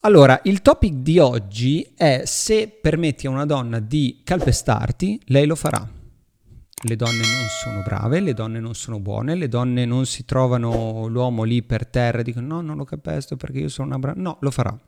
Allora, il topic di oggi è se permetti a una donna di calpestarti, lei lo farà. Le donne non sono brave, le donne non sono buone, le donne non si trovano l'uomo lì per terra e dicono no, non lo calpesto perché io sono una brava. No, lo farà.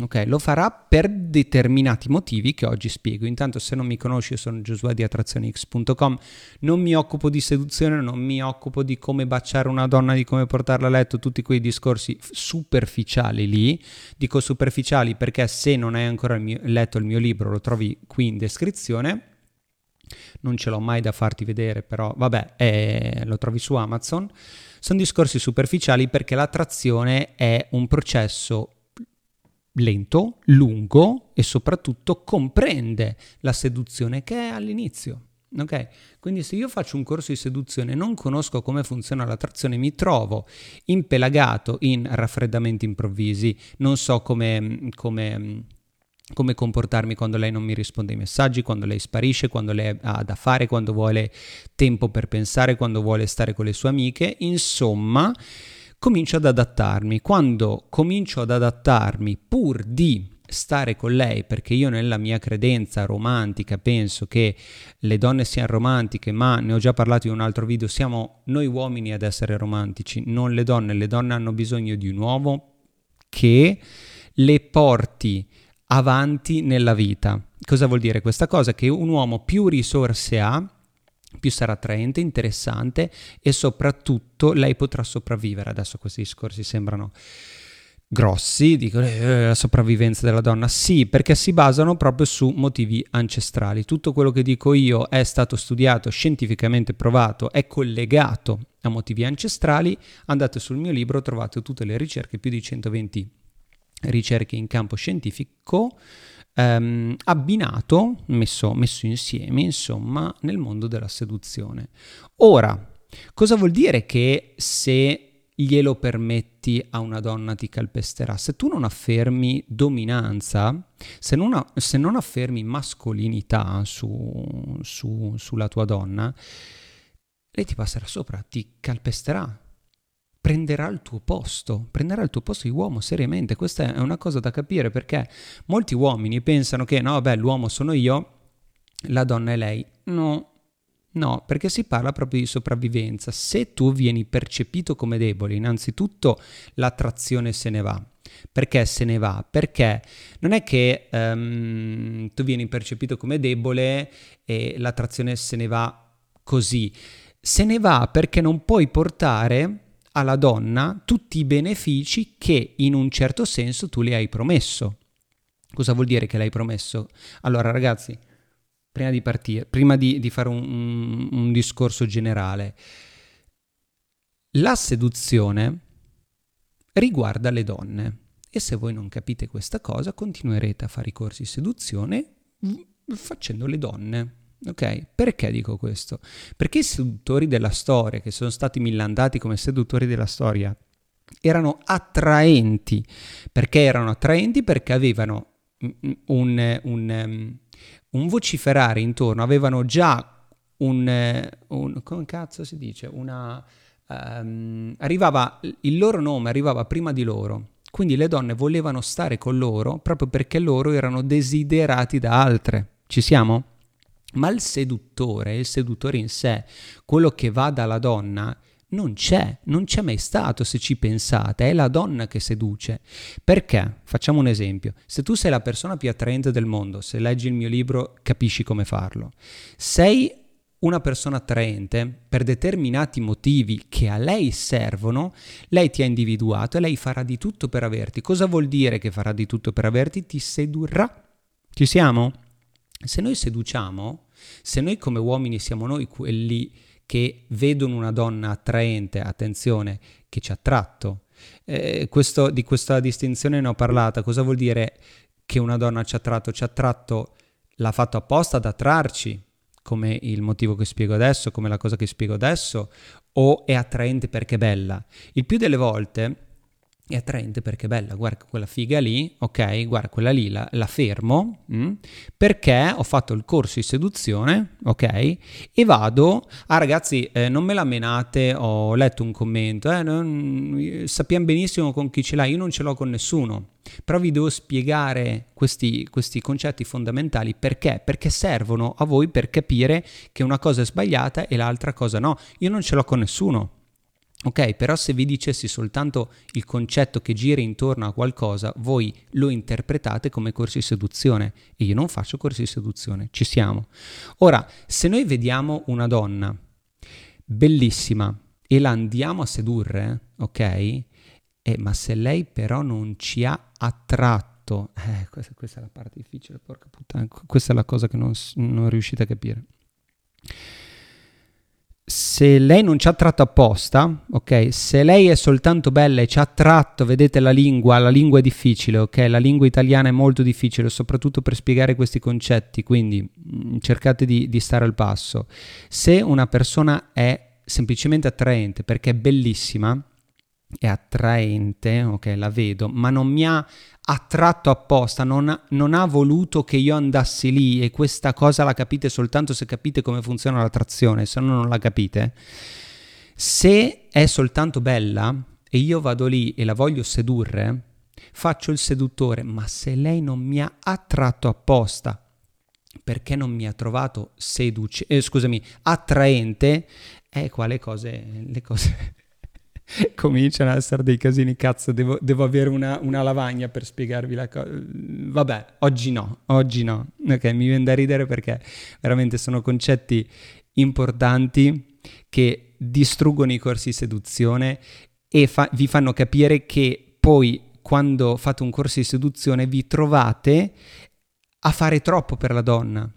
Ok, lo farà per determinati motivi che oggi spiego. Intanto, se non mi conosci, io sono Giosuè di attrazionix.com. Non mi occupo di seduzione, non mi occupo di come baciare una donna, di come portarla a letto, tutti quei discorsi superficiali lì. Dico superficiali perché se non hai ancora il mio, letto il mio libro, lo trovi qui in descrizione. Non ce l'ho mai da farti vedere, però vabbè, eh, lo trovi su Amazon. Sono discorsi superficiali perché l'attrazione è un processo lento, lungo e soprattutto comprende la seduzione che è all'inizio. Ok? Quindi se io faccio un corso di seduzione e non conosco come funziona l'attrazione, mi trovo impelagato in raffreddamenti improvvisi, non so come, come, come comportarmi quando lei non mi risponde ai messaggi, quando lei sparisce, quando lei ha da fare, quando vuole tempo per pensare, quando vuole stare con le sue amiche, insomma comincio ad adattarmi. Quando comincio ad adattarmi pur di stare con lei perché io nella mia credenza romantica penso che le donne siano romantiche ma ne ho già parlato in un altro video siamo noi uomini ad essere romantici non le donne. Le donne hanno bisogno di un uomo che le porti avanti nella vita. Cosa vuol dire questa cosa? Che un uomo più risorse ha più sarà attraente, interessante e soprattutto lei potrà sopravvivere. Adesso questi discorsi sembrano grossi, dicono eh, la sopravvivenza della donna. Sì, perché si basano proprio su motivi ancestrali. Tutto quello che dico io è stato studiato, scientificamente provato, è collegato a motivi ancestrali. Andate sul mio libro, trovate tutte le ricerche, più di 120 ricerche in campo scientifico ehm, abbinato, messo, messo insieme, insomma, nel mondo della seduzione. Ora, cosa vuol dire che se glielo permetti a una donna ti calpesterà. Se tu non affermi dominanza, se non, se non affermi mascolinità su, su, sulla tua donna, lei ti passerà sopra, ti calpesterà, prenderà il tuo posto, prenderà il tuo posto di uomo seriamente. Questa è una cosa da capire perché molti uomini pensano che no, beh, l'uomo sono io, la donna è lei. No, no, perché si parla proprio di sopravvivenza. Se tu vieni percepito come debole, innanzitutto l'attrazione se ne va. Perché se ne va? Perché non è che um, tu vieni percepito come debole e l'attrazione se ne va così. Se ne va perché non puoi portare alla donna tutti i benefici che in un certo senso tu le hai promesso. Cosa vuol dire che l'hai promesso? Allora ragazzi, prima di partire, prima di, di fare un, un, un discorso generale, la seduzione riguarda le donne e se voi non capite questa cosa continuerete a fare i corsi di seduzione facendo le donne. Ok? Perché dico questo? Perché i seduttori della storia, che sono stati millandati come seduttori della storia, erano attraenti. Perché erano attraenti? Perché avevano un, un, un, un vociferare intorno, avevano già un, un come cazzo si dice? Una, um, arrivava, il loro nome arrivava prima di loro. Quindi le donne volevano stare con loro proprio perché loro erano desiderati da altre. Ci siamo? Ma il seduttore, il seduttore in sé, quello che va dalla donna, non c'è, non c'è mai stato se ci pensate, è la donna che seduce. Perché? Facciamo un esempio. Se tu sei la persona più attraente del mondo, se leggi il mio libro capisci come farlo. Sei una persona attraente per determinati motivi che a lei servono, lei ti ha individuato e lei farà di tutto per averti. Cosa vuol dire che farà di tutto per averti? Ti sedurrà. Ci siamo? Se noi seduciamo, se noi come uomini siamo noi quelli che vedono una donna attraente, attenzione, che ci ha attratto, eh, questo, di questa distinzione ne ho parlata, cosa vuol dire che una donna ci ha attratto? Ci ha attratto, l'ha fatto apposta ad attrarci, come il motivo che spiego adesso, come la cosa che spiego adesso, o è attraente perché è bella? Il più delle volte è attraente perché è bella, guarda quella figa lì, ok, guarda quella lì, la, la fermo, mh, mm, perché ho fatto il corso di seduzione, ok, e vado, ah ragazzi, eh, non me la menate, ho letto un commento, eh, non, sappiamo benissimo con chi ce l'ha, io non ce l'ho con nessuno, però vi devo spiegare questi, questi concetti fondamentali perché? Perché servono a voi per capire che una cosa è sbagliata e l'altra cosa no, io non ce l'ho con nessuno. Ok, però se vi dicessi soltanto il concetto che gira intorno a qualcosa, voi lo interpretate come corsi di seduzione e io non faccio corsi di seduzione, ci siamo. Ora, se noi vediamo una donna bellissima e la andiamo a sedurre, ok? Eh, ma se lei però non ci ha attratto, eh, questa, questa, è la parte difficile, porca puttana, questa è la cosa che non, non riuscite a capire se lei non ci ha tratto apposta, ok? Se lei è soltanto bella e ci ha tratto, vedete la lingua, la lingua è difficile, ok? La lingua italiana è molto difficile, soprattutto per spiegare questi concetti, quindi mm, cercate di, di stare al passo. Se una persona è semplicemente attraente perché è bellissima, è attraente, ok, la vedo, ma non mi ha attratto apposta, non ha, non ha, voluto che io andassi lì e questa cosa la capite soltanto se capite come funziona l'attrazione, se no non la capite. Se è soltanto bella e io vado lì e la voglio sedurre, faccio il seduttore, ma se lei non mi ha attratto apposta perché non mi ha trovato seduce, eh, scusami, attraente, è qua le cose, le cose cominciano ad essere dei casini, cazzo, devo, devo avere una, una, lavagna per spiegarvi la cosa. Vabbè, oggi no, oggi no. Ok, mi viene da ridere perché veramente sono concetti importanti che distruggono i corsi di seduzione e fa- vi fanno capire che poi quando fate un corso di seduzione vi trovate a fare troppo per la donna.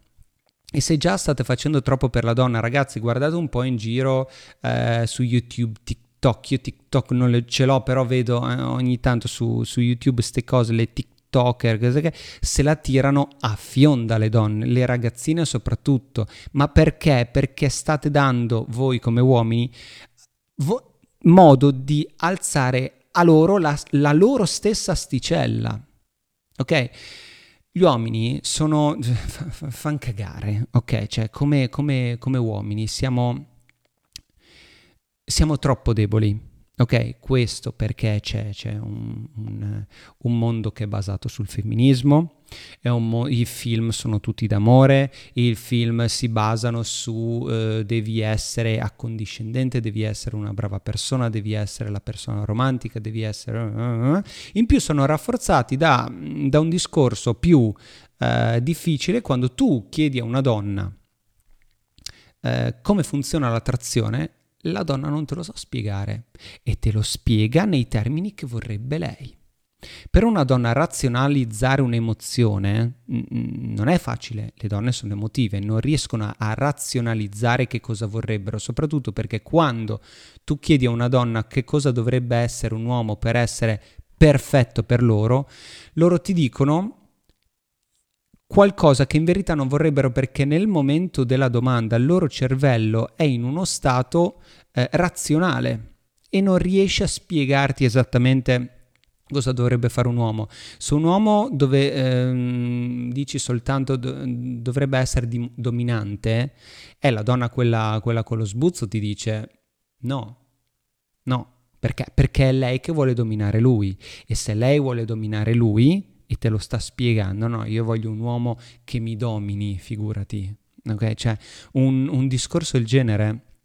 E se già state facendo troppo per la donna, ragazzi, guardate un po' in giro eh, su YouTube, TikTok TikTok, io TikTok non le, ce l'ho, però vedo eh, ogni tanto su, su YouTube queste cose, le TikToker, che se la tirano a fionda le donne, le ragazzine soprattutto. Ma perché? Perché state dando voi come uomini vo- modo di alzare a loro la, la loro stessa asticella. Ok? Gli uomini sono... fanno cagare, ok? Cioè, come, come, come uomini siamo siamo troppo deboli. Ok, questo perché c'è, c'è un, un, un, mondo che è basato sul femminismo, mo- i film sono tutti d'amore, i film si basano su uh, devi essere accondiscendente, devi essere una brava persona, devi essere la persona romantica, devi essere... Uh, uh, in più sono rafforzati da, da un discorso più difficile quando tu chiedi a una donna come funziona l'attrazione la donna non te lo sa spiegare e te lo spiega nei termini che vorrebbe lei. Per una donna razionalizzare un'emozione non è facile, le donne sono emotive, non riescono a razionalizzare che cosa vorrebbero, soprattutto perché quando tu chiedi a una donna che cosa dovrebbe essere un uomo per essere perfetto per loro, loro ti dicono qualcosa che in verità non vorrebbero perché nel momento della domanda il loro cervello è in uno stato eh, razionale e non riesce a spiegarti esattamente cosa dovrebbe fare un uomo. Su un uomo dove ehm, dici soltanto do- dovrebbe essere di- dominante, è la donna quella, quella con lo sbuzzo ti dice no, no, perché? Perché è lei che vuole dominare lui e se lei vuole dominare lui e te lo sta spiegando, no, io voglio un uomo che mi domini, figurati. Ok, cioè un, un discorso del genere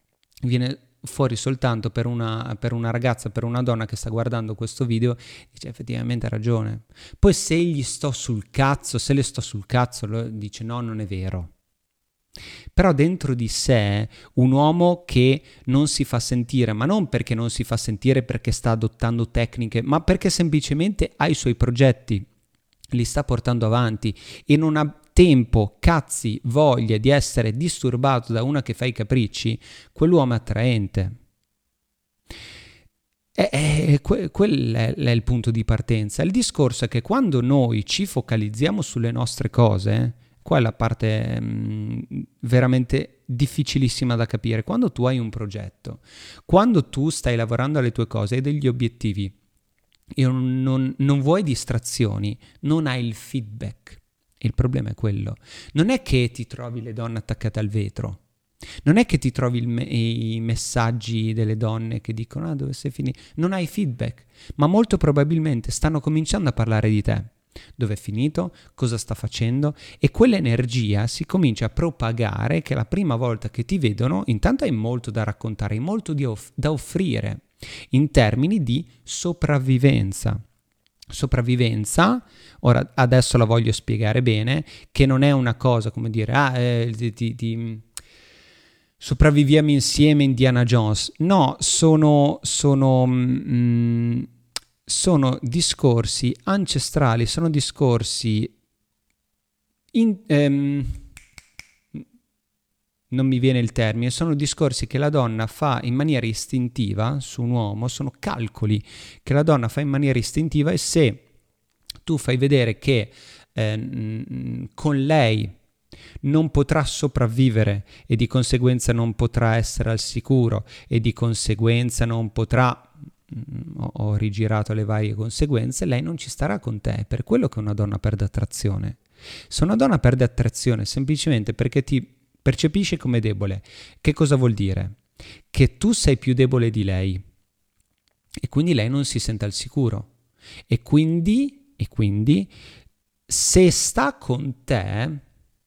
viene fuori soltanto per una, per una, ragazza, per una donna che sta guardando questo video, dice effettivamente ha ragione. Poi se gli sto sul cazzo, se le sto sul cazzo, dice no, non è vero. Però dentro di sé un uomo che non si fa sentire, ma non perché non si fa sentire perché sta adottando tecniche, ma perché semplicemente ha i suoi progetti li sta portando avanti e non ha tempo, cazzi, voglia di essere disturbato da una che fa i capricci, quell'uomo è attraente. E, e que, quello è, è il punto di partenza. Il discorso è che quando noi ci focalizziamo sulle nostre cose, qua è la parte mh, mm, veramente difficilissima da capire. Quando tu hai un progetto, quando tu stai lavorando alle tue cose, hai degli obiettivi, e non, non vuoi distrazioni, non hai il feedback. Il problema è quello. Non è che ti trovi le donne attaccate al vetro. Non è che ti trovi me- i messaggi delle donne che dicono ah dove sei finito. Non hai feedback, ma molto probabilmente stanno cominciando a parlare di te. Dove è finito? Cosa sta facendo? E quell'energia si comincia a propagare che la prima volta che ti vedono, intanto hai molto da raccontare, hai molto off- da offrire in termini di sopravvivenza. Sopravvivenza, ora adesso la voglio spiegare bene, che non è una cosa come dire, ah, eh, ti, ti, ti, sopravviviamo insieme Indiana Jones. No, sono, sono, mm, sono discorsi ancestrali, sono discorsi in, ehm, non mi viene il termine, sono discorsi che la donna fa in maniera istintiva su un uomo, sono calcoli che la donna fa in maniera istintiva e se tu fai vedere che eh, con lei non potrà sopravvivere e di conseguenza non potrà essere al sicuro e di conseguenza non potrà ho rigirato le varie conseguenze, lei non ci starà con te, è per quello che una donna perde attrazione. Se una donna perde attrazione semplicemente perché ti percepisce come debole. Che cosa vuol dire? Che tu sei più debole di lei e quindi lei non si sente al sicuro. E quindi, e quindi se sta con te,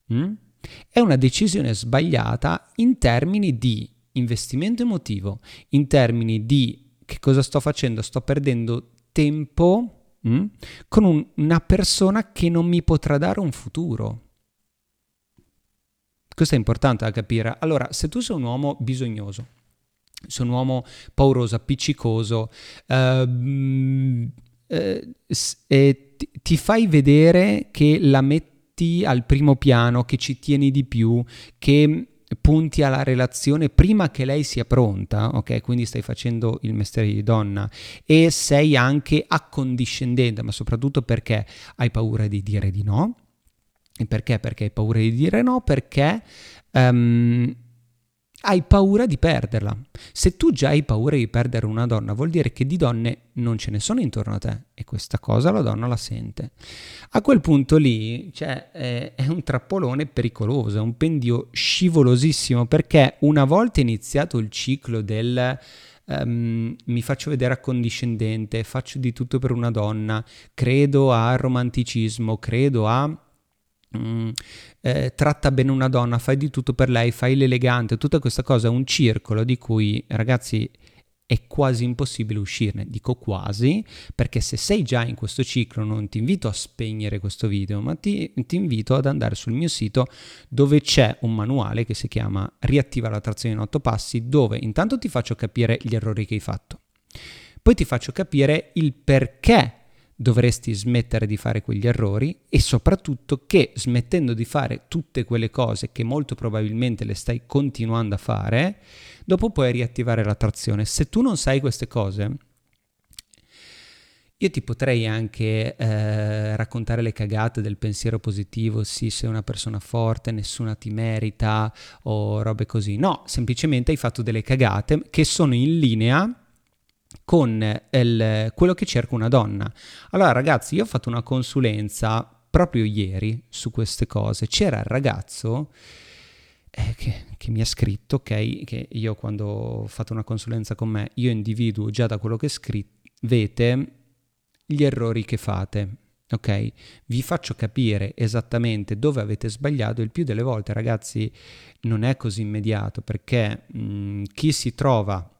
mh, hm, è una decisione sbagliata in termini di investimento emotivo, in termini di che cosa sto facendo? Sto perdendo tempo mh, hm, con un, una persona che non mi potrà dare un futuro. Questo è importante da capire. Allora, se tu sei un uomo bisognoso, sei un uomo pauroso, appiccicoso, ehm, eh, eh, ti fai vedere che la metti al primo piano, che ci tieni di più, che punti alla relazione prima che lei sia pronta, ok? Quindi stai facendo il mestiere di donna e sei anche accondiscendente, ma soprattutto perché hai paura di dire di no perché? Perché hai paura di dire no, perché um, hai paura di perderla. Se tu già hai paura di perdere una donna, vuol dire che di donne non ce ne sono intorno a te e questa cosa la donna la sente. A quel punto lì cioè, è, è un trappolone pericoloso, è un pendio scivolosissimo perché una volta iniziato il ciclo del... Um, mi faccio vedere accondiscendente, faccio di tutto per una donna, credo al romanticismo, credo a Mm, eh, tratta bene una donna, fai di tutto per lei, fai l'elegante, tutta questa cosa è un circolo di cui ragazzi è quasi impossibile uscirne. Dico quasi perché se sei già in questo ciclo non ti invito a spegnere questo video, ma ti, ti invito ad andare sul mio sito dove c'è un manuale che si chiama Riattiva l'attrazione in 8 passi, dove intanto ti faccio capire gli errori che hai fatto. Poi ti faccio capire il perché dovresti smettere di fare quegli errori e soprattutto che smettendo di fare tutte quelle cose che molto probabilmente le stai continuando a fare, dopo puoi riattivare l'attrazione. Se tu non sai queste cose, io ti potrei anche eh, raccontare le cagate del pensiero positivo, sì, sei una persona forte, nessuna ti merita o robe così. No, semplicemente hai fatto delle cagate che sono in linea con il, quello che cerca una donna. Allora ragazzi, io ho fatto una consulenza proprio ieri su queste cose. C'era il ragazzo eh, che, che, mi ha scritto, ok, che io quando ho fatto una consulenza con me, io individuo già da quello che scrivete gli errori che fate. Ok, vi faccio capire esattamente dove avete sbagliato. Il più delle volte, ragazzi, non è così immediato perché mh, chi si trova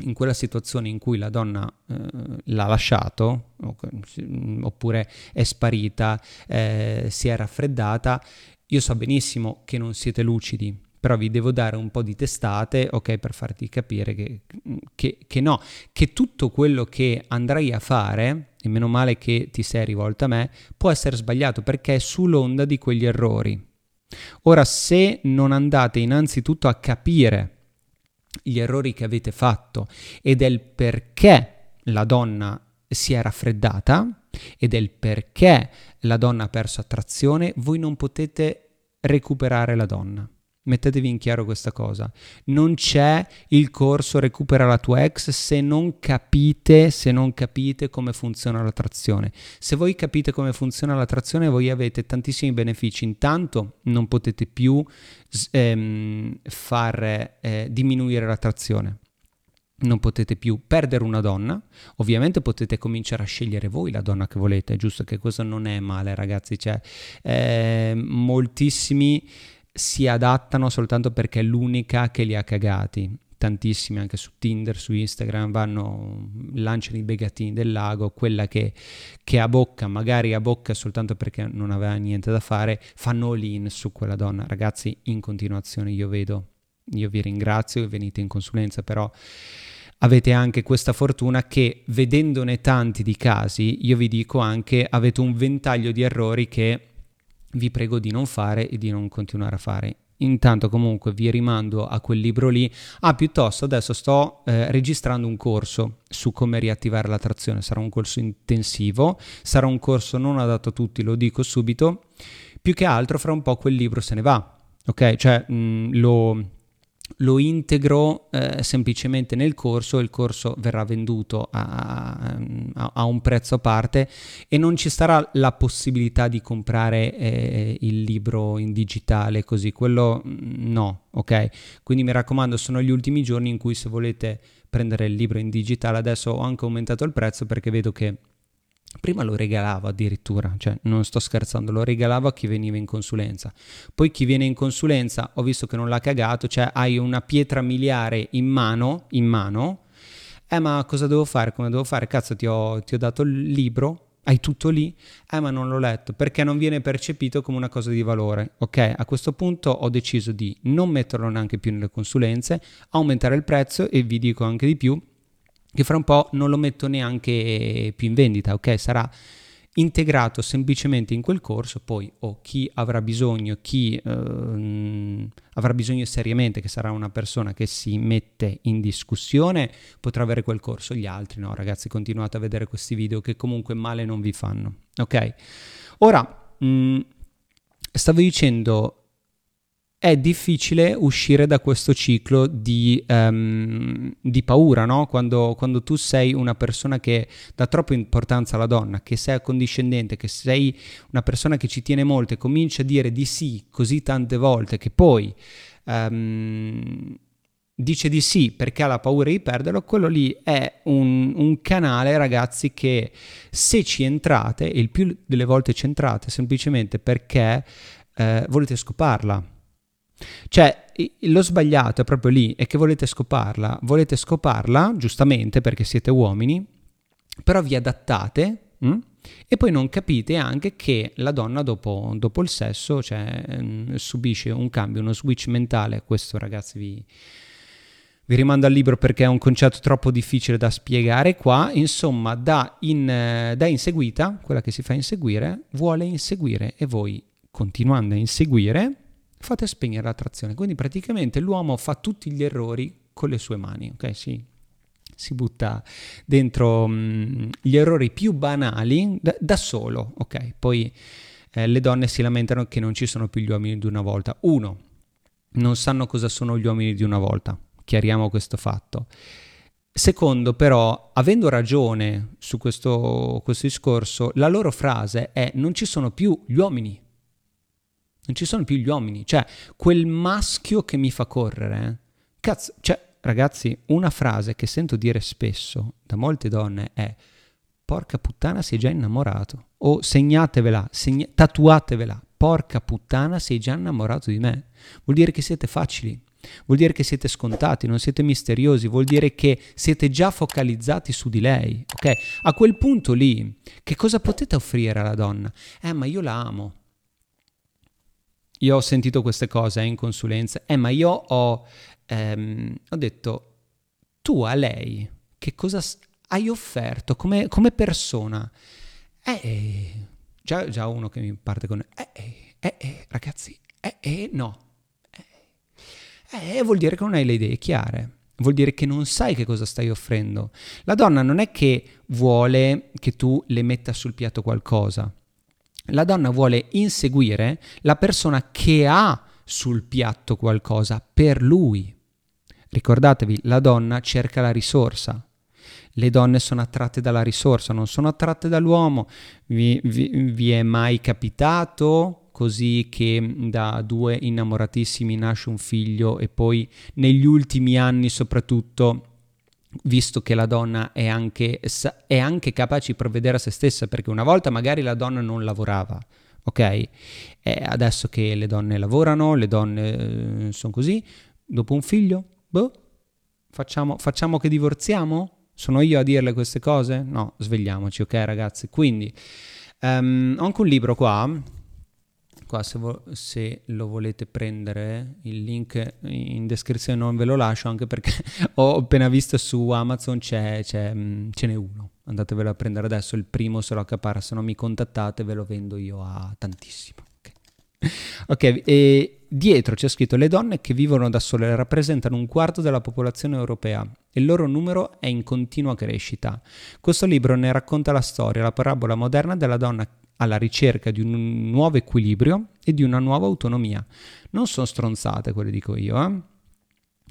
in quella situazione in cui la donna eh, l'ha lasciato oppure è sparita, eh, si è raffreddata, io so benissimo che non siete lucidi, però vi devo dare un po' di testate, ok, per farti capire che, che, che no, che tutto quello che andrai a fare, e meno male che ti sei rivolta a me, può essere sbagliato perché è sull'onda di quegli errori. Ora, se non andate innanzitutto a capire gli errori che avete fatto e del perché la donna si è raffreddata e del perché la donna ha perso attrazione, voi non potete recuperare la donna. Mettetevi in chiaro questa cosa. Non c'è il corso recupera la tua ex se non capite, se non capite come funziona l'attrazione. Se voi capite come funziona l'attrazione, voi avete tantissimi benefici. Intanto non potete più ehm, far eh, diminuire l'attrazione non potete più perdere una donna, ovviamente potete cominciare a scegliere voi la donna che volete, giusto che questo non è male ragazzi, cioè eh, moltissimi si adattano soltanto perché è l'unica che li ha cagati. Tantissimi anche su Tinder, su Instagram vanno, lanciano i begatini del lago, quella che, che a bocca, magari a bocca soltanto perché non aveva niente da fare, fanno all-in su quella donna. Ragazzi, in continuazione io vedo, io vi ringrazio che venite in consulenza, però avete anche questa fortuna che vedendone tanti di casi, io vi dico anche avete un ventaglio di errori che vi prego di non fare e di non continuare a fare. Intanto comunque vi rimando a quel libro lì. Ah, piuttosto adesso sto eh, registrando un corso su come riattivare l'attrazione. Sarà un corso intensivo, sarà un corso non adatto a tutti, lo dico subito. Più che altro fra un po' quel libro se ne va. Ok? Cioè mh, mm, lo lo integro eh, semplicemente nel corso, il corso verrà venduto a, a, a, un prezzo a parte e non ci sarà la possibilità di comprare eh, il libro in digitale così, quello mm, no, ok? Quindi mi raccomando, sono gli ultimi giorni in cui se volete prendere il libro in digitale, adesso ho anche aumentato il prezzo perché vedo che Prima lo regalavo addirittura, cioè non sto scherzando, lo regalavo a chi veniva in consulenza. Poi chi viene in consulenza, ho visto che non l'ha cagato, cioè hai una pietra miliare in mano, in mano, eh ma cosa devo fare, come devo fare? Cazzo ti ho, ti ho dato il libro, hai tutto lì, eh ma non l'ho letto, perché non viene percepito come una cosa di valore. Ok, a questo punto ho deciso di non metterlo neanche più nelle consulenze, aumentare il prezzo e vi dico anche di più, che fra un po' non lo metto neanche più in vendita, ok? Sarà integrato semplicemente in quel corso, poi o oh, chi avrà bisogno, chi eh, avrà bisogno seriamente, che sarà una persona che si mette in discussione, potrà avere quel corso, gli altri no, ragazzi, continuate a vedere questi video che comunque male non vi fanno, ok? Ora, mh, mm, stavo dicendo è difficile uscire da questo ciclo di, um, di paura, no? Quando, quando, tu sei una persona che dà troppa importanza alla donna, che sei accondiscendente, che sei una persona che ci tiene molto e comincia a dire di sì così tante volte che poi um, dice di sì perché ha la paura di perderlo, quello lì è un, un canale, ragazzi, che se ci entrate, e il più delle volte ci entrate semplicemente perché eh, volete scoparla cioè, lo sbagliato è proprio lì, è che volete scoparla. Volete scoparla, giustamente, perché siete uomini, però vi adattate mh? Mm? e poi non capite anche che la donna dopo, dopo il sesso cioè, mh, mm, subisce un cambio, uno switch mentale. Questo, ragazzi, vi, vi rimando al libro perché è un concetto troppo difficile da spiegare qua. Insomma, da, in, da inseguita, quella che si fa inseguire, vuole inseguire e voi, continuando a inseguire, fate spegnere l'attrazione. Quindi praticamente l'uomo fa tutti gli errori con le sue mani, ok? Si, si butta dentro mh, mm, gli errori più banali da, da solo, ok? Poi eh, le donne si lamentano che non ci sono più gli uomini di una volta. Uno, non sanno cosa sono gli uomini di una volta. Chiariamo questo fatto. Secondo, però, avendo ragione su questo, questo discorso, la loro frase è non ci sono più gli uomini non ci sono più gli uomini, cioè quel maschio che mi fa correre. Eh? Cazzo, cioè ragazzi, una frase che sento dire spesso da molte donne è porca puttana sei già innamorato o segnatevela, segna- tatuatevela, porca puttana sei già innamorato di me. Vuol dire che siete facili, vuol dire che siete scontati, non siete misteriosi, vuol dire che siete già focalizzati su di lei, ok? A quel punto lì, che cosa potete offrire alla donna? Eh, ma io la amo. Io ho sentito queste cose eh, in consulenza, eh, ma io ho, ehm, ho detto, tu a lei che cosa hai offerto come, come persona? Eh, già, già, uno che mi parte con, eh, eh, eh, eh ragazzi, eh, eh, no. Eh, eh, vuol dire che non hai le idee chiare vuol dire che non sai che cosa stai offrendo. La donna non è che vuole che tu le metta sul piatto qualcosa, la donna vuole inseguire la persona che ha sul piatto qualcosa per lui. Ricordatevi, la donna cerca la risorsa. Le donne sono attratte dalla risorsa, non sono attratte dall'uomo. Vi, vi, vi è mai capitato così che da due innamoratissimi nasce un figlio e poi negli ultimi anni soprattutto visto che la donna è anche, è anche capace di provvedere a se stessa, perché una volta magari la donna non lavorava, ok? E adesso che le donne lavorano, le donne eh, sono così, dopo un figlio, boh, facciamo, facciamo che divorziamo? Sono io a dirle queste cose? No, svegliamoci, ok ragazzi? Quindi, um, ho anche un libro qua qua se, vo- se, lo volete prendere il link in descrizione non ve lo lascio anche perché ho appena visto su Amazon c'è, c'è, mm, ce n'è uno. Andatevelo a prendere adesso il primo se lo accapara se non mi contattate ve lo vendo io a tantissimo ok, ok e dietro c'è scritto le donne che vivono da sole rappresentano un quarto della popolazione europea e il loro numero è in continua crescita questo libro ne racconta la storia la parabola moderna della donna alla ricerca di un nuovo equilibrio e di una nuova autonomia. Non sono stronzate quelle dico io, eh?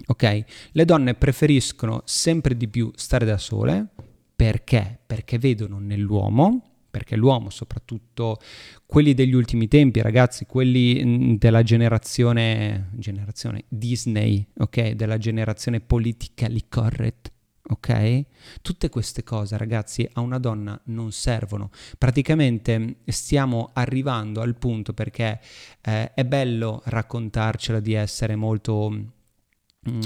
Ok? Le donne preferiscono sempre di più stare da sole perché? Perché vedono nell'uomo perché l'uomo, soprattutto quelli degli ultimi tempi, ragazzi, quelli mm, della generazione, generazione Disney, ok? Della generazione politically correct, ok? Tutte queste cose, ragazzi, a una donna non servono. Praticamente stiamo arrivando al punto perché eh, è bello raccontarcela di essere molto mm,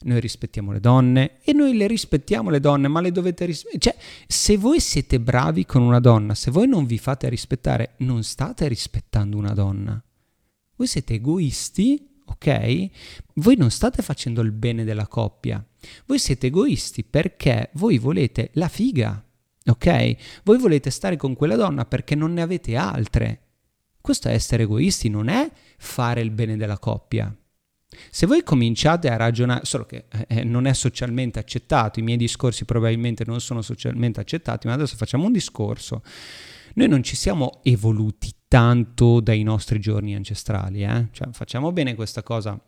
noi rispettiamo le donne e noi le rispettiamo le donne, ma le dovete rispettare. Cioè, se voi siete bravi con una donna, se voi non vi fate rispettare, non state rispettando una donna. Voi siete egoisti ok? Voi non state facendo il bene della coppia, voi siete egoisti perché voi volete la figa, ok? Voi volete stare con quella donna perché non ne avete altre. Questo è essere egoisti, non è fare il bene della coppia. Se voi cominciate a ragionare, solo che eh, non è socialmente accettato, i miei discorsi probabilmente non sono socialmente accettati, ma adesso facciamo un discorso. Noi non ci siamo evoluti tanto dai nostri giorni ancestrali, eh? cioè, facciamo bene questa cosa.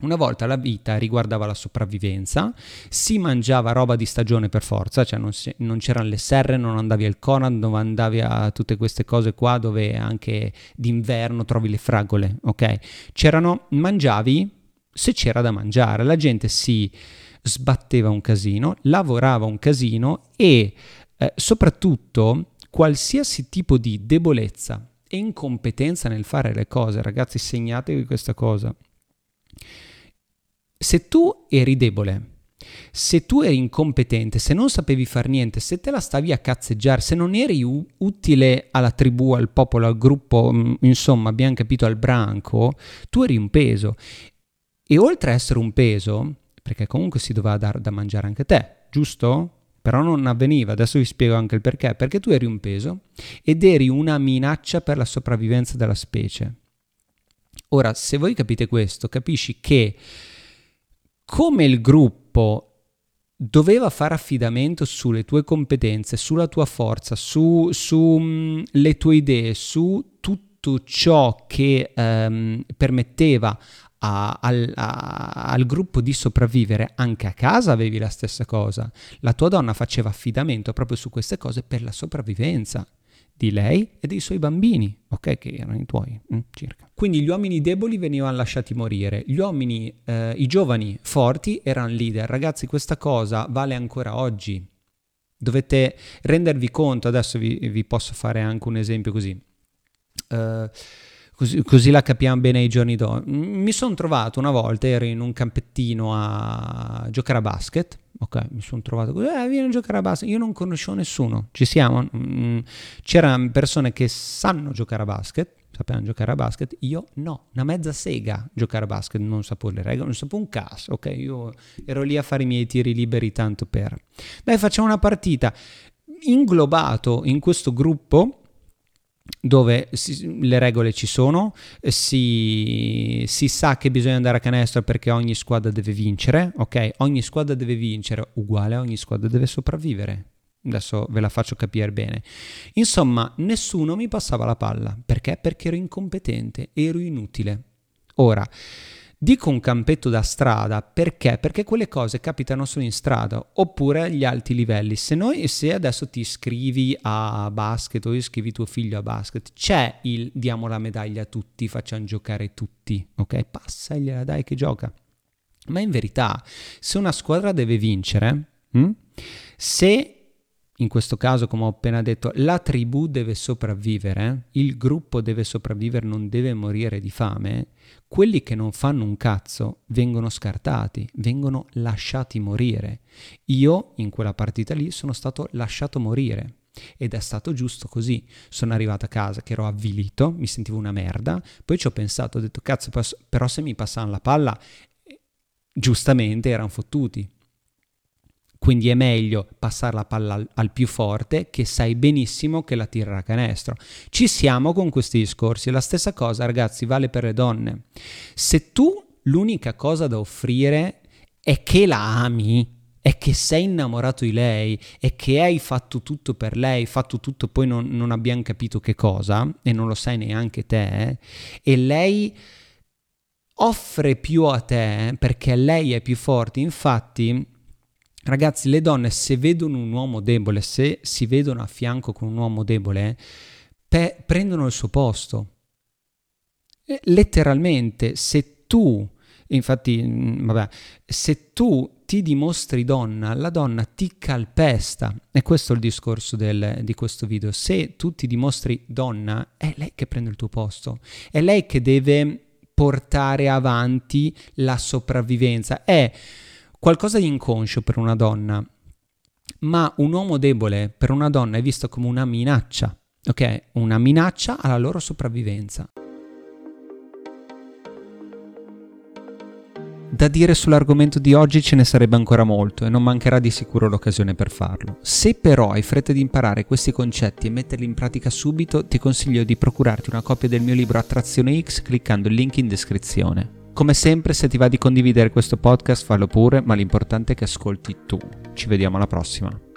Una volta la vita riguardava la sopravvivenza, si mangiava roba di stagione per forza, cioè non, si, non, c'erano le serre, non andavi al Conad, non andavi a tutte queste cose qua dove anche d'inverno trovi le fragole, ok? C'erano, mangiavi se c'era da mangiare, la gente si sbatteva un casino, lavorava un casino e eh, soprattutto qualsiasi tipo di debolezza e incompetenza nel fare le cose, ragazzi, segnatevi questa cosa. Se tu eri debole, se tu eri incompetente, se non sapevi fare niente, se te la stavi a cazzeggiare, se non eri u- utile alla tribù, al popolo, al gruppo, mm, insomma, abbiamo capito, al branco, tu eri un peso. E oltre a essere un peso, perché comunque si doveva dare da mangiare anche te, giusto? Però non avveniva, adesso vi spiego anche il perché, perché tu eri un peso ed eri una minaccia per la sopravvivenza della specie. Ora, se voi capite questo, capisci che come il gruppo doveva fare affidamento sulle tue competenze, sulla tua forza, sulle su, mm, tue idee, su tutto ciò che ehm, permetteva a, al, a, al, gruppo di sopravvivere, anche a casa avevi la stessa cosa. La tua donna faceva affidamento proprio su queste cose per la sopravvivenza di lei e dei suoi bambini, ok? Che erano i tuoi, mm, circa. Quindi gli uomini deboli venivano lasciati morire, gli uomini, eh, i giovani forti erano leader. Ragazzi, questa cosa vale ancora oggi. Dovete rendervi conto, adesso vi, vi posso fare anche un esempio così. Uh, Così, così, la capiamo bene ai giorni dopo. Mi sono trovato una volta, ero in un campettino a giocare a basket. Ok, mi sono trovato così, eh, vieni a giocare a basket. Io non conoscevo nessuno, ci siamo. Mm, c'erano persone che sanno giocare a basket, sapevano giocare a basket, io no, una mezza sega giocare a basket, non sapevo le regole, non sapevo un cazzo, ok? Io ero lì a fare i miei tiri liberi tanto per... Dai, facciamo una partita. Inglobato in questo gruppo dove si, le regole ci sono, si, si, sa che bisogna andare a canestro perché ogni squadra deve vincere, ok? Ogni squadra deve vincere, uguale ogni squadra deve sopravvivere. Adesso ve la faccio capire bene. Insomma, nessuno mi passava la palla. Perché? Perché ero incompetente, ero inutile. Ora, Dico un campetto da strada perché? Perché quelle cose capitano solo in strada oppure agli alti livelli. Se noi, se adesso ti iscrivi a basket o iscrivi tuo figlio a basket, c'è il diamo la medaglia a tutti, facciamo giocare tutti, ok? Passa e gliela dai che gioca. Ma in verità, se una squadra deve vincere, hm? se in questo caso, come ho appena detto, la tribù deve sopravvivere, il gruppo deve sopravvivere, non deve morire di fame, quelli che non fanno un cazzo vengono scartati, vengono lasciati morire. Io in quella partita lì sono stato lasciato morire. Ed è stato giusto così. Sono arrivato a casa che ero avvilito, mi sentivo una merda, poi ci ho pensato, ho detto cazzo, però se mi passavano la palla, eh, giustamente erano fottuti quindi è meglio passare la palla al, al, più forte che sai benissimo che la tirerà a canestro. Ci siamo con questi discorsi. La stessa cosa, ragazzi, vale per le donne. Se tu l'unica cosa da offrire è che la ami, è che sei innamorato di lei e che hai fatto tutto per lei, fatto tutto poi non, non abbiamo capito che cosa e non lo sai neanche te, e lei offre più a te perché lei è più forte, infatti Ragazzi, le donne se vedono un uomo debole, se si vedono a fianco con un uomo debole, pe- prendono il suo posto. Letteralmente, se tu, infatti, mm, vabbè, se tu ti dimostri donna, la donna ti calpesta. E questo è il discorso del, di questo video. Se tu ti dimostri donna, è lei che prende il tuo posto. È lei che deve portare avanti la sopravvivenza. È qualcosa di inconscio per una donna, ma un uomo debole per una donna è visto come una minaccia, ok? Una minaccia alla loro sopravvivenza. Da dire sull'argomento di oggi ce ne sarebbe ancora molto e non mancherà di sicuro l'occasione per farlo. Se però hai fretta di imparare questi concetti e metterli in pratica subito, ti consiglio di procurarti una copia del mio libro Attrazione X cliccando il link in descrizione. Come sempre, se ti va di condividere questo podcast, fallo pure, ma l'importante è che ascolti tu. Ci vediamo alla prossima.